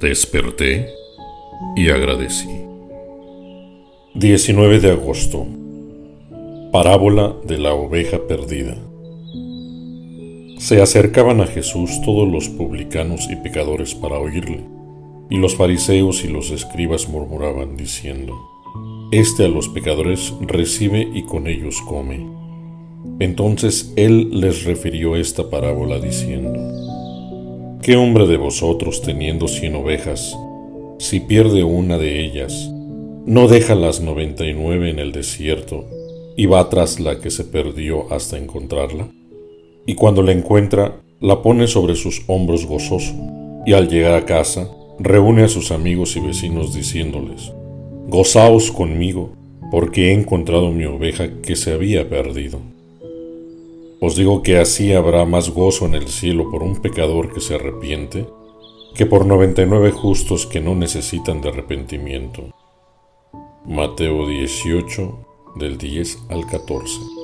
Desperté y agradecí. 19 de agosto. Parábola de la oveja perdida. Se acercaban a Jesús todos los publicanos y pecadores para oírle, y los fariseos y los escribas murmuraban diciendo, Este a los pecadores recibe y con ellos come. Entonces él les refirió esta parábola diciendo, ¿Qué hombre de vosotros teniendo cien ovejas, si pierde una de ellas, no deja las noventa y nueve en el desierto y va tras la que se perdió hasta encontrarla? Y cuando la encuentra, la pone sobre sus hombros gozoso, y al llegar a casa, reúne a sus amigos y vecinos diciéndoles, Gozaos conmigo, porque he encontrado mi oveja que se había perdido. Os digo que así habrá más gozo en el cielo por un pecador que se arrepiente que por 99 justos que no necesitan de arrepentimiento. Mateo 18 del 10 al 14.